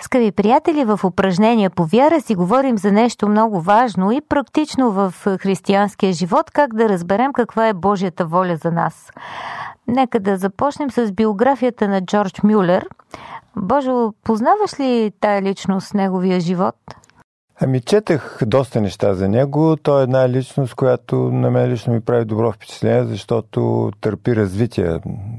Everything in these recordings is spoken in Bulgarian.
Скъпи приятели, в упражнение по вяра си говорим за нещо много важно и практично в християнския живот, как да разберем каква е Божията воля за нас. Нека да започнем с биографията на Джордж Мюлер. Божо, познаваш ли тая личност, неговия живот? Ами четах доста неща за него. Той е една личност, която на мен лично ми прави добро впечатление, защото търпи развитие.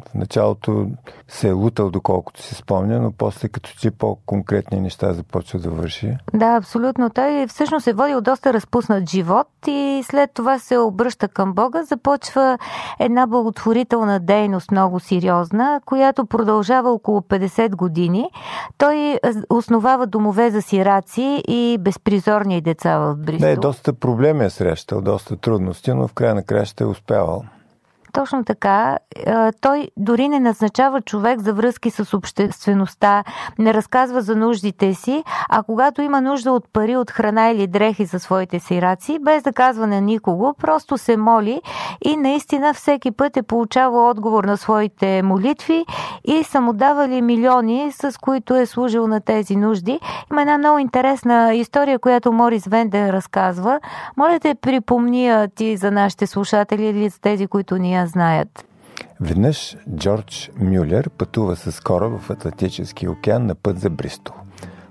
В началото се е лутал, доколкото си спомня, но после като че по-конкретни неща започва да върши. Да, абсолютно. Той всъщност е водил доста разпуснат живот и след това се обръща към Бога. Започва една благотворителна дейност, много сериозна, която продължава около 50 години. Той основава домове за сираци и безпредседентни безпризорни деца в Бристол. Не, доста проблеми е срещал, доста трудности, но в края на края ще е успявал. Точно така. Той дори не назначава човек за връзки с обществеността, не разказва за нуждите си, а когато има нужда от пари, от храна или дрехи за своите сираци, без да казва на никого, просто се моли и наистина всеки път е получавал отговор на своите молитви и са му давали милиони, с които е служил на тези нужди. Има една много интересна история, която Морис Венден разказва. Моля те припомния ти за нашите слушатели или за тези, които ни я знаят. Веднъж Джордж Мюлер пътува с кораб в Атлантически океан на път за Бристол.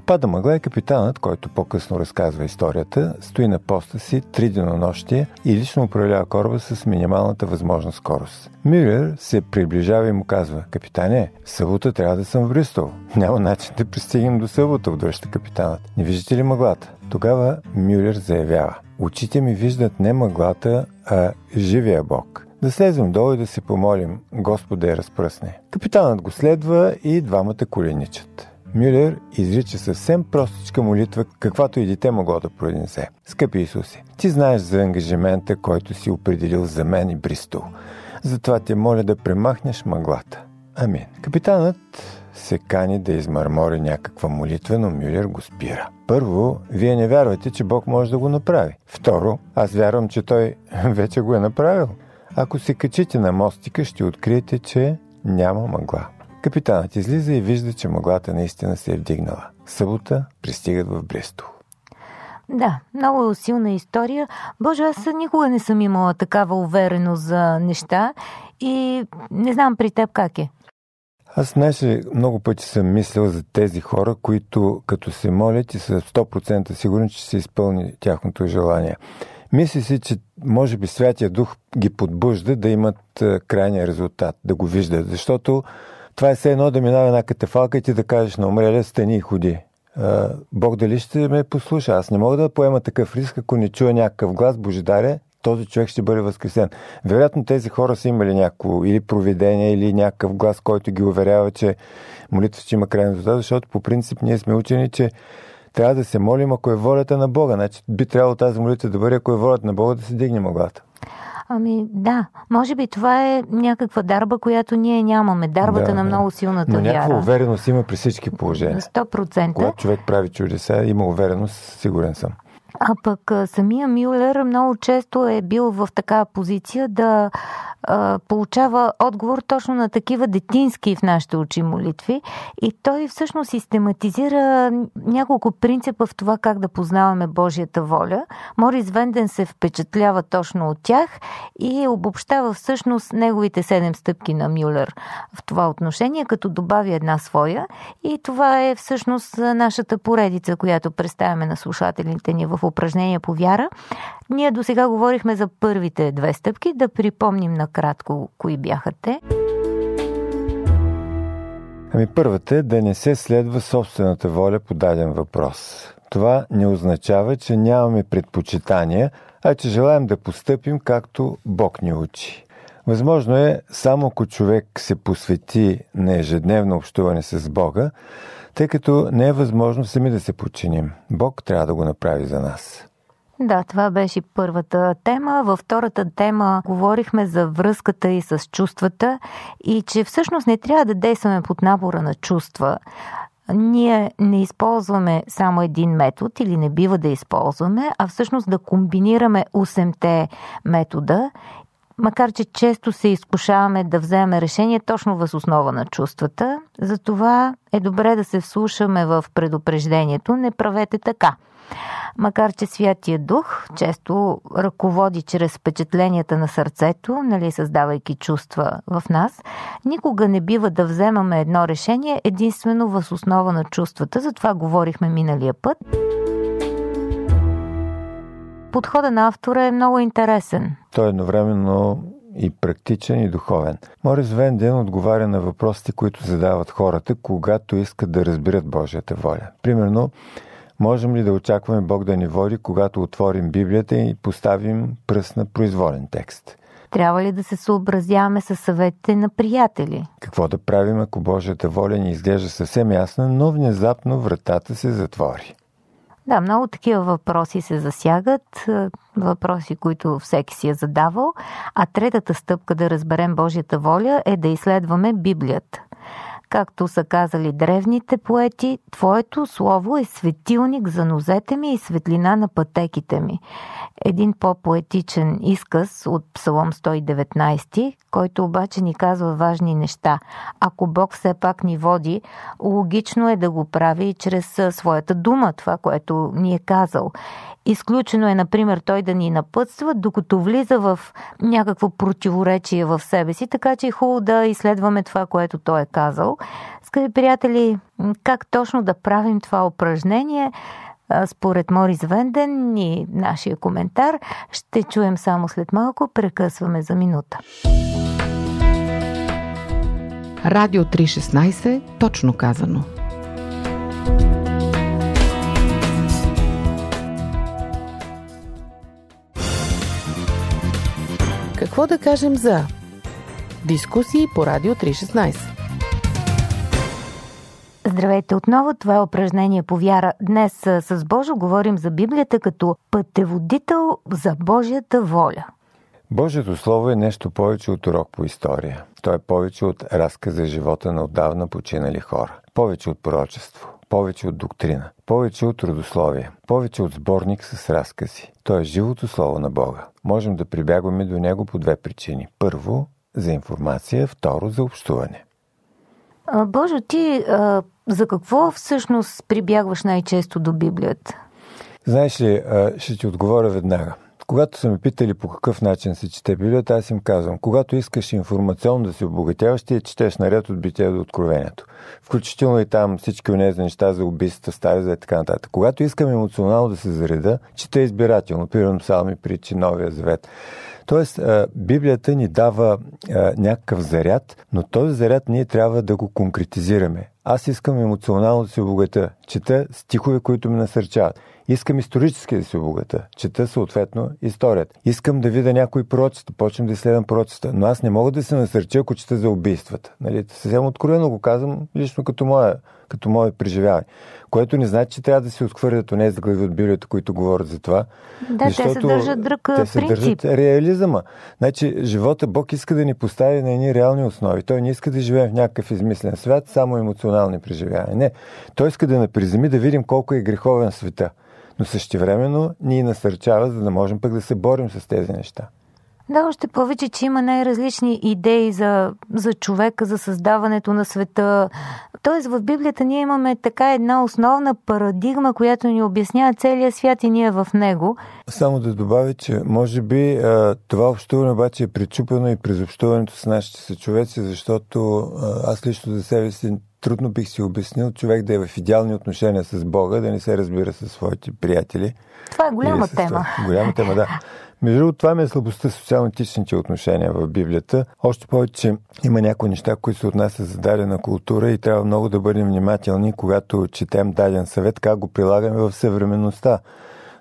Пада мъгла и капитанът, който по-късно разказва историята, стои на поста си три денонощия и лично управлява кораба с минималната възможна скорост. Мюлер се приближава и му казва, капитане, събота трябва да съм в Бристол. Няма начин да пристигнем до събота, отвръща капитанът. Не виждате ли мъглата? Тогава Мюлер заявява, очите ми виждат не мъглата, а живия Бог. Да слезем долу и да се помолим, Господ я разпръсне. Капитанът го следва и двамата коленичат. Мюлер изрича съвсем простичка молитва, каквато и дете могло да произнесе. Скъпи Исусе, ти знаеш за ангажимента, който си определил за мен и Бристол. Затова те моля да премахнеш мъглата. Амин. Капитанът се кани да измърмори някаква молитва, но Мюлер го спира. Първо, вие не вярвате, че Бог може да го направи. Второ, аз вярвам, че той вече го е направил. Ако се качите на мостика, ще откриете, че няма мъгла. Капитанът излиза и вижда, че мъглата наистина се е вдигнала. Събота пристигат в Брестол. Да, много силна история. Боже, аз никога не съм имала такава увереност за неща и не знам при теб как е. Аз знаеш много пъти съм мислил за тези хора, които като се молят и са 100% сигурни, че се изпълни тяхното желание. Мисли си, че може би Святия Дух ги подбужда да имат крайния резултат, да го виждат. Защото това е все едно да минава една катафалка и ти да кажеш на умрелия стани и ходи. Бог дали ще ме послуша? Аз не мога да поема такъв риск, ако не чуя някакъв глас, Божидаре, този човек ще бъде възкресен. Вероятно тези хора са имали някакво или провидение, или някакъв глас, който ги уверява, че молитвата ще има крайен резултат, защото по принцип ние сме учени, че трябва да се молим, ако е волята на Бога. Значи би трябвало тази молитва да бъде, ако е волята на Бога, да се дигне мъглата. Ами да, може би това е някаква дарба, която ние нямаме. Дарбата да, на много силната Но вяра. някаква увереност има при всички положения. 100%. Когато човек прави чудеса, има увереност, сигурен съм. А пък самия Мюлер много често е бил в такава позиция да а, получава отговор точно на такива детински в нашите очи молитви. И той всъщност систематизира няколко принципа в това как да познаваме Божията воля. Морис Венден се впечатлява точно от тях и обобщава всъщност неговите седем стъпки на Мюлер в това отношение, като добави една своя. И това е всъщност нашата поредица, която представяме на слушателите ни в упражнения по вяра. Ние до сега говорихме за първите две стъпки, да припомним накратко кои бяха те. Ами първата е да не се следва собствената воля по даден въпрос. Това не означава, че нямаме предпочитания, а че желаем да постъпим както Бог ни учи. Възможно е само ако човек се посвети на ежедневно общуване с Бога, тъй като не е възможно сами да се подчиним. Бог трябва да го направи за нас. Да, това беше първата тема. Във втората тема говорихме за връзката и с чувствата и че всъщност не трябва да действаме под набора на чувства. Ние не използваме само един метод или не бива да използваме, а всъщност да комбинираме 8-те метода макар че често се изкушаваме да вземем решение точно въз основа на чувствата, затова е добре да се вслушаме в предупреждението не правете така. Макар че Святия Дух често ръководи чрез впечатленията на сърцето, нали, създавайки чувства в нас, никога не бива да вземаме едно решение единствено въз основа на чувствата. Затова говорихме миналия път. Подхода на автора е много интересен. Той е едновременно и практичен и духовен. Морис Венден отговаря на въпросите, които задават хората, когато искат да разбират Божията воля. Примерно, можем ли да очакваме Бог да ни води, когато отворим Библията и поставим пръст на произволен текст? Трябва ли да се съобразяваме с съветите на приятели? Какво да правим, ако Божията воля ни изглежда съвсем ясна, но внезапно вратата се затвори? Да, много такива въпроси се засягат, е, въпроси, които всеки си е задавал. А третата стъпка да разберем Божията воля е да изследваме Библията. Както са казали древните поети, Твоето слово е светилник за нозете ми и светлина на пътеките ми. Един по-поетичен изказ от Псалом 119, който обаче ни казва важни неща. Ако Бог все пак ни води, логично е да го прави и чрез своята дума, това, което ни е казал. Изключено е, например, той да ни напътства, докато влиза в някакво противоречие в себе си, така че е хубаво да изследваме това, което той е казал. Скъпи приятели, как точно да правим това упражнение? Според Морис Венден и нашия коментар ще чуем само след малко, прекъсваме за минута. Радио 316, точно казано. Какво да кажем за дискусии по Радио 316? Здравейте отново, това е упражнение по вяра. Днес с Божо говорим за Библията като пътеводител за Божията воля. Божието Слово е нещо повече от урок по история. То е повече от разказ за живота на отдавна починали хора. Повече от пророчество. Повече от доктрина. Повече от родословие. Повече от сборник с разкази. То е живото Слово на Бога. Можем да прибягваме до него по две причини. Първо, за информация. Второ, за общуване. Боже, ти а, за какво всъщност прибягваш най-често до Библията? Знаеш ли, ще ти отговоря веднага. Когато са ме питали по какъв начин се чете Библията, аз им казвам, когато искаш информационно да се обогатяваш, ти я четеш наред от бития до откровението. Включително и там всички онези неща за убийствата, стари за и така нататък. Когато искам емоционално да се зареда, чета избирателно, примерно псалми, притчи, Новия завет. Тоест, Библията ни дава някакъв заряд, но този заряд ние трябва да го конкретизираме. Аз искам емоционално да се обогатя. Чета стихове, които ме насърчават. Искам исторически да се обогата. Чета съответно историята. Искам да видя някои пророците. Почвам да изследвам пророците. Но аз не мога да се насърча, ако чета за убийствата. Нали? Съвсем откровено го казвам, лично като мое, като мое преживяване. Което не значи, че трябва да се отхвърлят онези глави от Библията, които говорят за това. Да, те се държат друг те се принцип. държат реализъма. Значи, живота Бог иска да ни постави на едни реални основи. Той не иска да живеем в някакъв измислен свят, само емоционални преживявания. Не. Той иска да наприземи да видим колко е греховен света но същевременно ни насърчава, за да можем пък да се борим с тези неща. Да, още повече, че има най-различни идеи за, за човека, за създаването на света. Тоест в Библията ние имаме така една основна парадигма, която ни обяснява целия свят и ние в него. Само да добавя, че може би това общуване обаче е причупено и през общуването с нашите съчовеци, защото аз лично за себе си трудно бих си обяснил човек да е в идеални отношения с Бога, да не се разбира със своите приятели. Това е голяма тема. Това. Голяма тема, да. Между другото, това ми е слабостта социално-етичните отношения в Библията. Още повече, че има някои неща, които се отнасят за дадена култура и трябва много да бъдем внимателни, когато четем даден съвет, как го прилагаме в съвременността.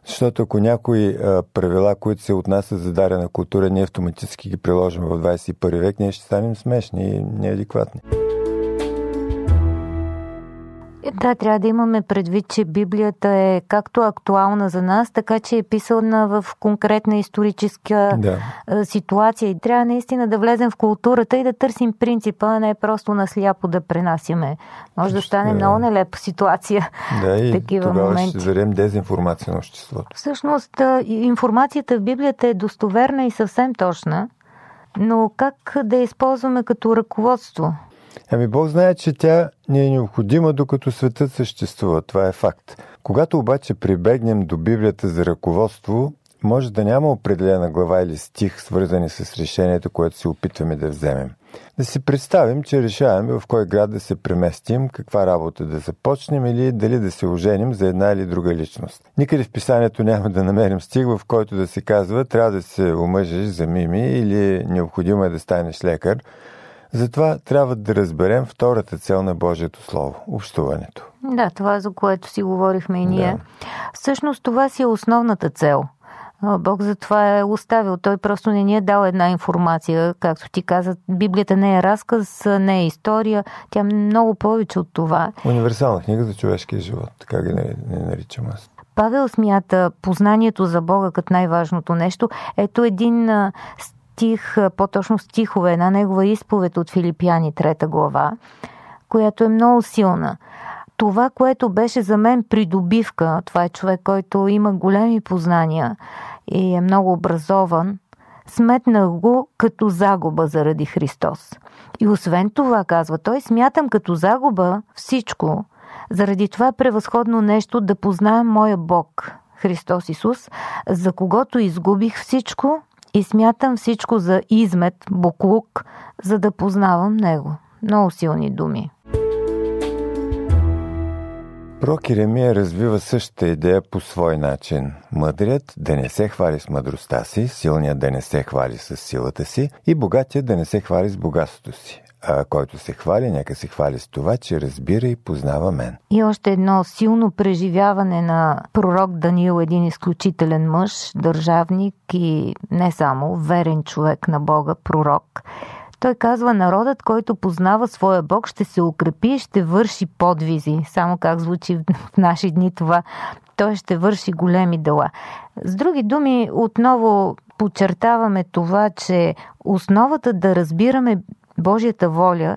Защото ако някои а, правила, които се отнасят за дадена култура, ние автоматически ги приложим в 21 век, ние ще станем смешни и неадекватни. Да, трябва да имаме предвид, че Библията е както актуална за нас, така че е писана в конкретна историческа да. ситуация. И трябва наистина да влезем в културата и да търсим принципа, а не просто на сляпо да пренасяме. Може да стане да. много нелепа ситуация. Да, и такива тогава моменти. ще дадем дезинформация на обществото. Всъщност, информацията в Библията е достоверна и съвсем точна, но как да я използваме като ръководство? Ами Бог знае, че тя ни е необходима докато светът съществува. Това е факт. Когато обаче прибегнем до Библията за ръководство, може да няма определена глава или стих, свързани с решението, което се опитваме да вземем. Да си представим, че решаваме в кой град да се преместим, каква работа да започнем или дали да се оженим за една или друга личност. Никъде в писанието няма да намерим стих, в който да се казва трябва да се омъжеш за мими или необходимо е да станеш лекар, затова трябва да разберем втората цел на Божието Слово – общуването. Да, това за което си говорихме и ние. Да. Всъщност това си е основната цел. Бог за това е оставил. Той просто не ни е дал една информация. Както ти каза, Библията не е разказ, не е история. Тя е много повече от това. Универсална книга за човешкия живот. Така ги не, не наричам аз. Павел смята познанието за Бога като най-важното нещо. Ето един стих, по-точно стихове, една негова изповед от Филипяни, трета глава, която е много силна. Това, което беше за мен придобивка, това е човек, който има големи познания и е много образован, сметнах го като загуба заради Христос. И освен това, казва той, смятам като загуба всичко, заради това превъзходно нещо да познаем моя Бог, Христос Исус, за когото изгубих всичко и смятам всичко за измет, буклук, за да познавам него. Много силни думи. Пророк Иремия развива същата идея по свой начин. Мъдрият да не се хвали с мъдростта си, силният да не се хвали с силата си и богатият да не се хвали с богатството си а, който се хвали, нека се хвали с това, че разбира и познава мен. И още едно силно преживяване на пророк Даниил, един изключителен мъж, държавник и не само, верен човек на Бога, пророк. Той казва, народът, който познава своя Бог, ще се укрепи и ще върши подвизи. Само как звучи в наши дни това. Той ще върши големи дела. С други думи, отново подчертаваме това, че основата да разбираме Божията воля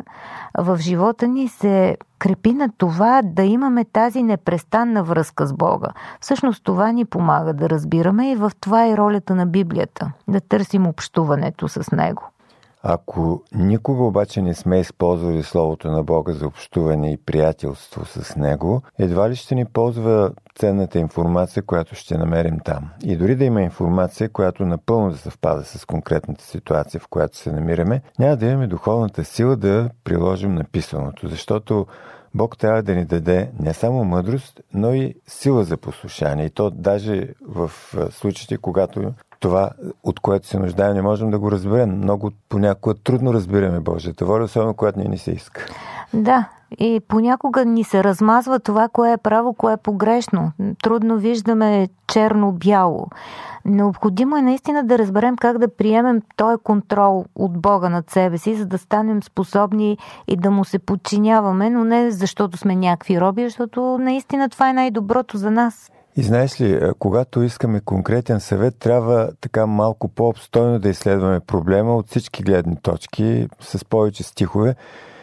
в живота ни се крепи на това да имаме тази непрестанна връзка с Бога. Всъщност това ни помага да разбираме и в това е ролята на Библията да търсим общуването с Него. Ако никога обаче не сме използвали Словото на Бога за общуване и приятелство с Него, едва ли ще ни ползва ценната информация, която ще намерим там. И дори да има информация, която напълно да съвпада с конкретната ситуация, в която се намираме, няма да имаме духовната сила да приложим написаното, защото Бог трябва да ни даде не само мъдрост, но и сила за послушание. И то даже в случаите, когато това, от което се нуждаем, не можем да го разберем. Много понякога трудно разбираме Божията воля, особено когато не ни се иска. Да, и понякога ни се размазва това, кое е право, кое е погрешно. Трудно виждаме черно-бяло. Необходимо е наистина да разберем как да приемем този контрол от Бога над себе си, за да станем способни и да му се подчиняваме, но не защото сме някакви роби, защото наистина това е най-доброто за нас. И знаеш ли, когато искаме конкретен съвет, трябва така малко по-обстойно да изследваме проблема от всички гледни точки, с повече стихове.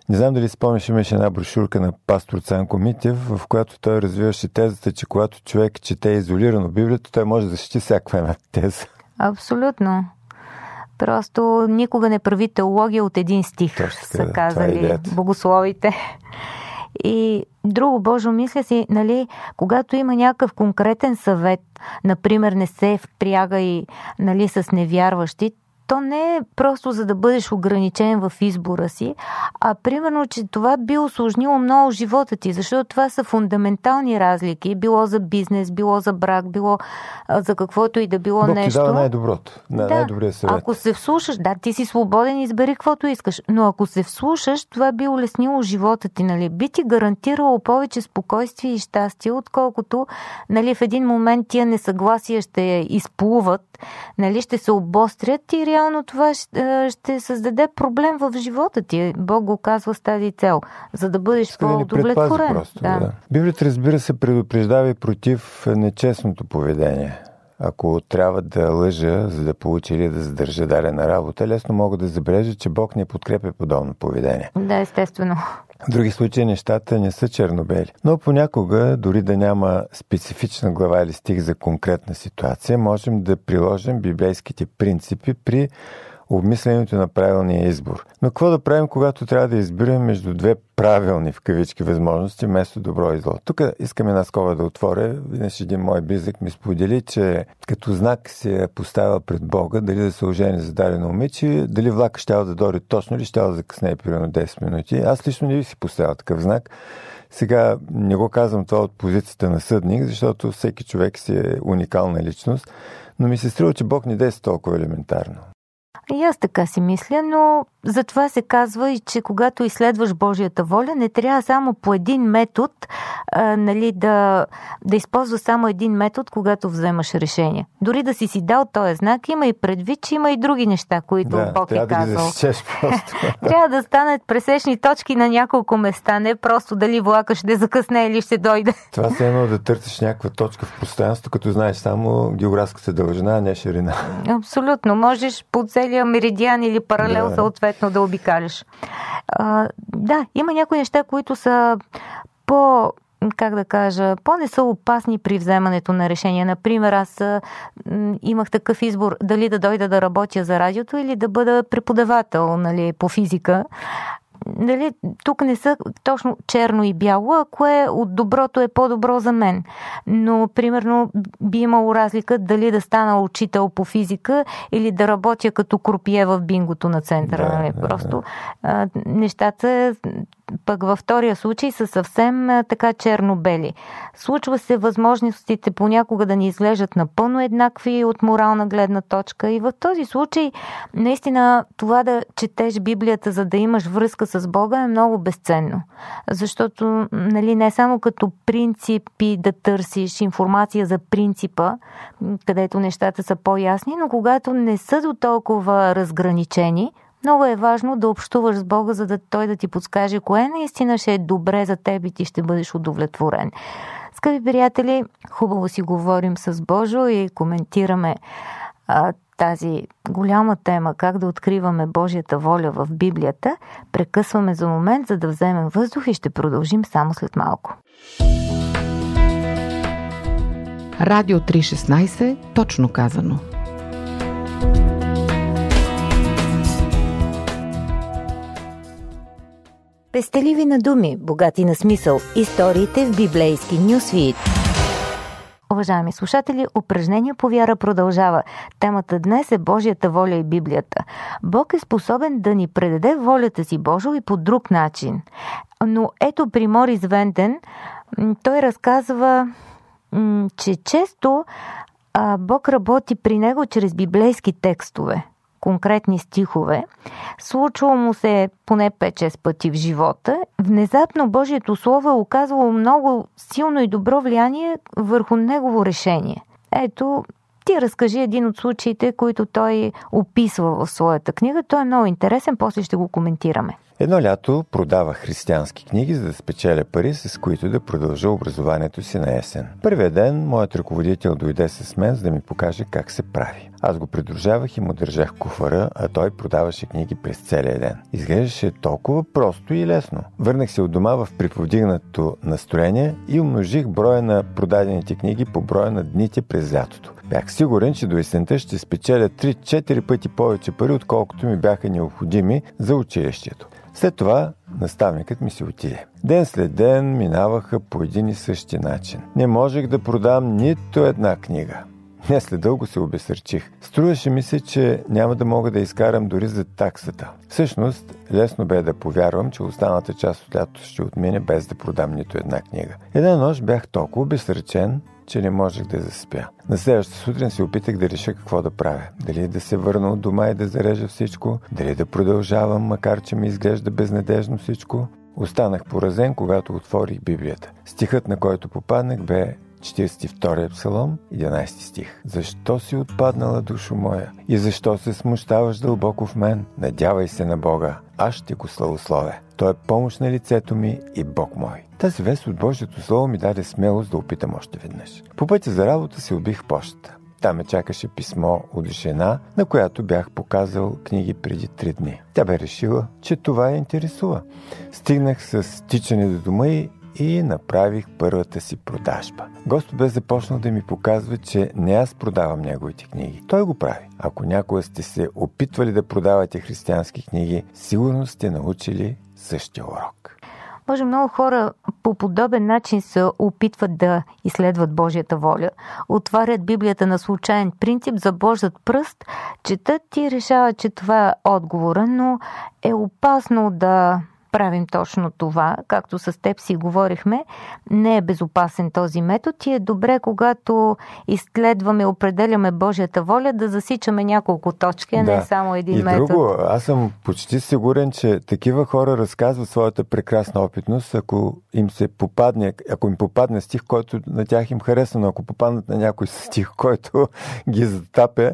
Не знам дали спомняш, имаше една брошурка на пастор Цанко Митев, в която той развиваше тезата, че когато човек чете изолирано Библията, той може да защити всяка една теза. Абсолютно. Просто никога не прави теология от един стих, Точно, са е казали е богословите. И друго Божо, мисля си, нали, когато има някакъв конкретен съвет, например, не се впряга и нали, с невярващи, то не е просто за да бъдеш ограничен в избора си, а примерно, че това би осложнило много живота ти, защото това са фундаментални разлики, било за бизнес, било за брак, било за каквото и да било Бог нещо. Ти дава най-доброто, най- да. най-добрия съвет. Ако се вслушаш, да, ти си свободен, избери каквото искаш, но ако се вслушаш, това би улеснило живота ти, нали? Би ти гарантирало повече спокойствие и щастие, отколкото, нали, в един момент тия несъгласия ще изплуват, нали, ще се обострят и реално това ще, ще създаде проблем в живота ти. Бог го казва с тази цел, за да бъдеш по-удовлетворен. Просто, да. Да. Библията, разбира се, предупреждава и против нечестното поведение. Ако трябва да лъжа, за да получи или да задържа дадена работа, лесно мога да забележа, че Бог не подкрепя подобно поведение. Да, естествено. В други случаи нещата не са чернобели. Но понякога, дори да няма специфична глава или стих за конкретна ситуация, можем да приложим библейските принципи при обмисленето на правилния избор. Но какво да правим, когато трябва да избираме между две правилни в кавички възможности, вместо добро и зло? Тук искам една скова да отворя. Веднъж един мой близък ми сподели, че като знак се е поставил пред Бога, дали да се ожени за дадено момиче, дали влака ще да дойде точно или ще да закъсне примерно 10 минути. Аз лично не би си поставил такъв знак. Сега не го казвам това от позицията на съдник, защото всеки човек си е уникална личност, но ми се струва, че Бог не действа толкова елементарно. И аз така си мисля, но затова се казва и, че когато изследваш Божията воля, не трябва само по един метод, а, нали, да, да използваш само един метод, когато вземаш решение. Дори да си си дал този знак, има и предвид, че има и други неща, които да, Бог е казал. Да трябва да станат пресечни точки на няколко места, не просто дали влака ще закъсне или ще дойде. Това се едно да търсиш някаква точка в пространството, като знаеш само географската дължина, а не ширина. Абсолютно. Можеш по целия меридиан или паралел да. съответно да обикаляш. А, да, има някои неща, които са по как да кажа, по-не са опасни при вземането на решения. Например, аз имах такъв избор дали да дойда да работя за радиото или да бъда преподавател нали, по физика нали, тук не са точно черно и бяло, а кое от доброто е по-добро за мен. Но, примерно, би имало разлика дали да стана учител по физика или да работя като крупие в бингото на центъра. Да, нали? да, Просто а, нещата пък във втория случай са съвсем така черно-бели. Случва се възможностите понякога да ни изглеждат напълно еднакви от морална гледна точка и в този случай наистина това да четеш Библията, за да имаш връзка с Бога е много безценно. Защото нали, не само като принципи да търсиш информация за принципа, където нещата са по-ясни, но когато не са до толкова разграничени – много е важно да общуваш с Бога, за да той да ти подскаже кое наистина ще е добре за теб и ти ще бъдеш удовлетворен. Скъпи приятели, хубаво си говорим с Божо и коментираме а, тази голяма тема, как да откриваме Божията воля в Библията. Прекъсваме за момент, за да вземем въздух и ще продължим само след малко. Радио 316, точно казано. Пестеливи на думи, богати на смисъл. Историите в библейски нюсвит. Уважаеми слушатели, упражнение по вяра продължава. Темата днес е Божията воля и Библията. Бог е способен да ни предаде волята си Божо и по друг начин. Но ето при Морис Вентен, той разказва, че често Бог работи при него чрез библейски текстове конкретни стихове. Случвало му се поне 5-6 пъти в живота. Внезапно Божието Слово е оказвало много силно и добро влияние върху негово решение. Ето, ти разкажи един от случаите, които той описва в своята книга. Той е много интересен, после ще го коментираме. Едно лято продавах християнски книги, за да спечеля пари, с които да продължа образованието си на есен. Първият ден моят ръководител дойде с мен, за да ми покаже как се прави. Аз го придружавах и му държах куфара, а той продаваше книги през целия ден. Изглеждаше толкова просто и лесно. Върнах се от дома в приповдигнато настроение и умножих броя на продадените книги по броя на дните през лятото. Бях сигурен, че до есента ще спечеля 3-4 пъти повече пари, отколкото ми бяха необходими за училището. След това наставникът ми се отиде. Ден след ден минаваха по един и същи начин. Не можех да продам нито една книга. Не след дълго се обесърчих. Струваше ми се, че няма да мога да изкарам дори за таксата. Всъщност, лесно бе да повярвам, че останалата част от лятото ще отмине без да продам нито една книга. Една нощ бях толкова обесърчен, че не можех да заспя. На следващата сутрин се опитах да реша какво да правя. Дали да се върна от дома и да зарежа всичко, дали да продължавам, макар че ми изглежда безнадежно всичко. Останах поразен, когато отворих Библията. Стихът, на който попаднах, бе 42 псалом, 11 стих. Защо си отпаднала, душо моя? И защо се смущаваш дълбоко в мен? Надявай се на Бога. Аз ще го славословя. Той е помощ на лицето ми и Бог мой. Тази вест от Божието Слово ми даде смелост да опитам още веднъж. По пътя за работа се убих почта. Там ме чакаше писмо от жена, на която бях показал книги преди три дни. Тя бе решила, че това я интересува. Стигнах с тичане до дома и и направих първата си продажба. Господ бе започнал да ми показва, че не аз продавам неговите книги. Той го прави. Ако някога сте се опитвали да продавате християнски книги, сигурно сте научили същия урок. Може много хора по подобен начин се опитват да изследват Божията воля, отварят Библията на случайен принцип, забождат пръст, четат и решават, че това е отговора, но е опасно да правим точно това, както с теб си говорихме. Не е безопасен този метод и е добре, когато изследваме, определяме Божията воля, да засичаме няколко точки, а да. не само един и метод. Друго, аз съм почти сигурен, че такива хора разказват своята прекрасна опитност, ако им се попадне, ако им попадне стих, който на тях им харесва, но ако попаднат на някой стих, който ги затапя,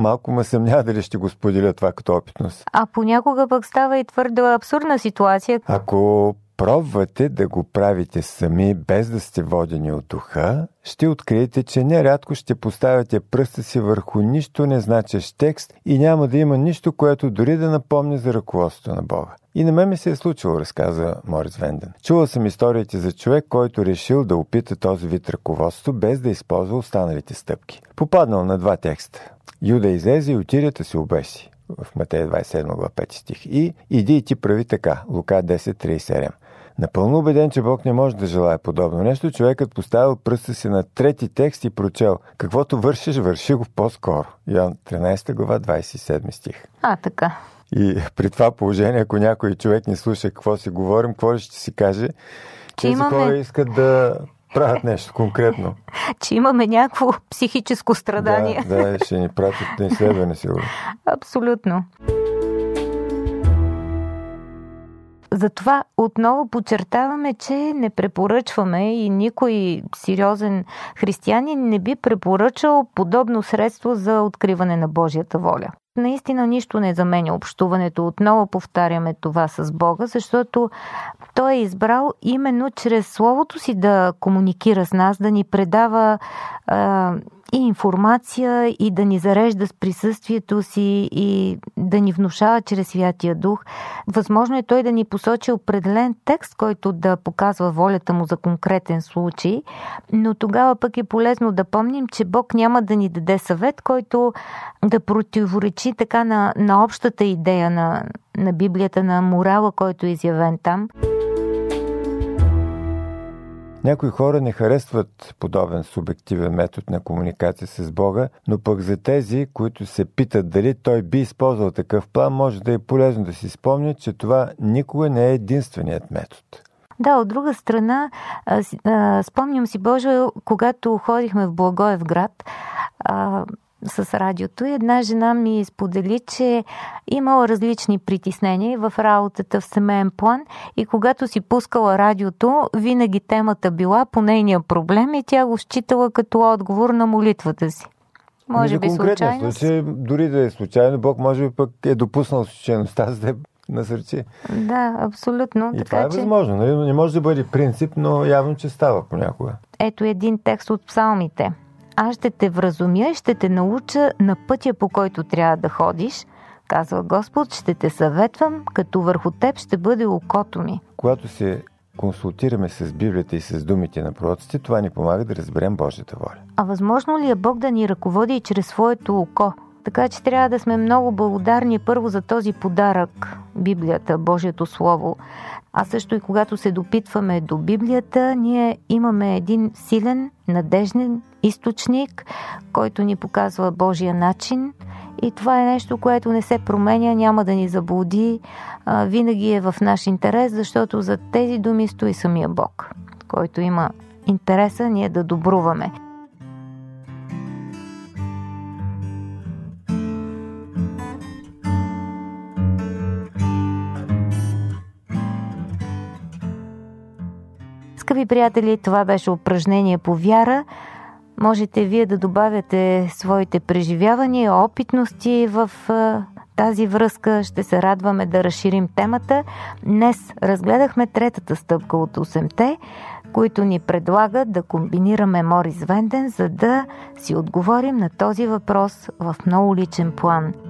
малко ме съмнява дали ще го споделя това като опитност. А понякога пък става и твърдо абсурдна ситуация. Ако пробвате да го правите сами, без да сте водени от духа, ще откриете, че нерядко ще поставяте пръста си върху нищо незначещ текст и няма да има нищо, което дори да напомни за ръководството на Бога. И на мен ми се е случило, разказа Морис Венден. Чувал съм историите за човек, който решил да опита този вид ръководство, без да използва останалите стъпки. Попаднал на два текста. Юда излезе и отиде да се обеси в Матея 27 глава 5 стих. И иди и ти прави така. Лука 10.37. Напълно убеден, че Бог не може да желая подобно нещо, човекът поставил пръста си на трети текст и прочел Каквото вършиш, върши го по-скоро. Йоан 13 глава 27 стих. А, така. И при това положение, ако някой човек не слуша какво си говорим, какво ще си каже? Че Тези имаме... хора искат да правят нещо конкретно. Че имаме някакво психическо страдание. Да, да ще ни пратят на изследване, сигурно. Абсолютно. Затова отново подчертаваме, че не препоръчваме и никой сериозен християнин не би препоръчал подобно средство за откриване на Божията воля. Наистина нищо не заменя общуването. Отново повтаряме това с Бога, защото Той е избрал именно чрез Словото си да комуникира с нас, да ни предава а, и информация, и да ни зарежда с присъствието си, и да ни внушава чрез Святия Дух. Възможно е той да ни посочи определен текст, който да показва волята му за конкретен случай, но тогава пък е полезно да помним, че Бог няма да ни даде съвет, който да противоречи така на, на общата идея на, на Библията, на морала, който е изявен там. Някои хора не харесват подобен субективен метод на комуникация с Бога, но пък за тези, които се питат дали той би използвал такъв план, може да е полезно да си спомнят, че това никога не е единственият метод. Да, от друга страна, спомням си, Боже, когато ходихме в Благоев град, с радиото и една жена ми сподели, че имала различни притеснения в работата в семейен план и когато си пускала радиото, винаги темата била по нейния проблем и тя го считала като отговор на молитвата си. Може би случайно. случай, дори да е случайно, Бог може би пък е допуснал случайността, за да насърчи. Да, абсолютно. И така, това е че... възможно. Нали? Не може да бъде принцип, но явно, че става понякога. Ето един текст от псалмите – аз ще те вразумя и ще те науча на пътя по който трябва да ходиш, казва Господ, ще те съветвам, като върху теб ще бъде окото ми. Когато се консултираме с Библията и с думите на пророците, това ни помага да разберем Божията воля. А възможно ли е Бог да ни ръководи и чрез своето око? Така че трябва да сме много благодарни първо за този подарък, Библията, Божието Слово. А също и когато се допитваме до Библията, ние имаме един силен, надежден източник, който ни показва Божия начин. И това е нещо, което не се променя, няма да ни заблуди, а, винаги е в наш интерес, защото за тези думи стои самия Бог, който има интереса ние да добруваме. Скъпи приятели, това беше упражнение по вяра. Можете вие да добавяте своите преживявания, опитности в тази връзка. Ще се радваме да разширим темата. Днес разгледахме третата стъпка от 8-те, които ни предлагат да комбинираме Морис Венден, за да си отговорим на този въпрос в много личен план –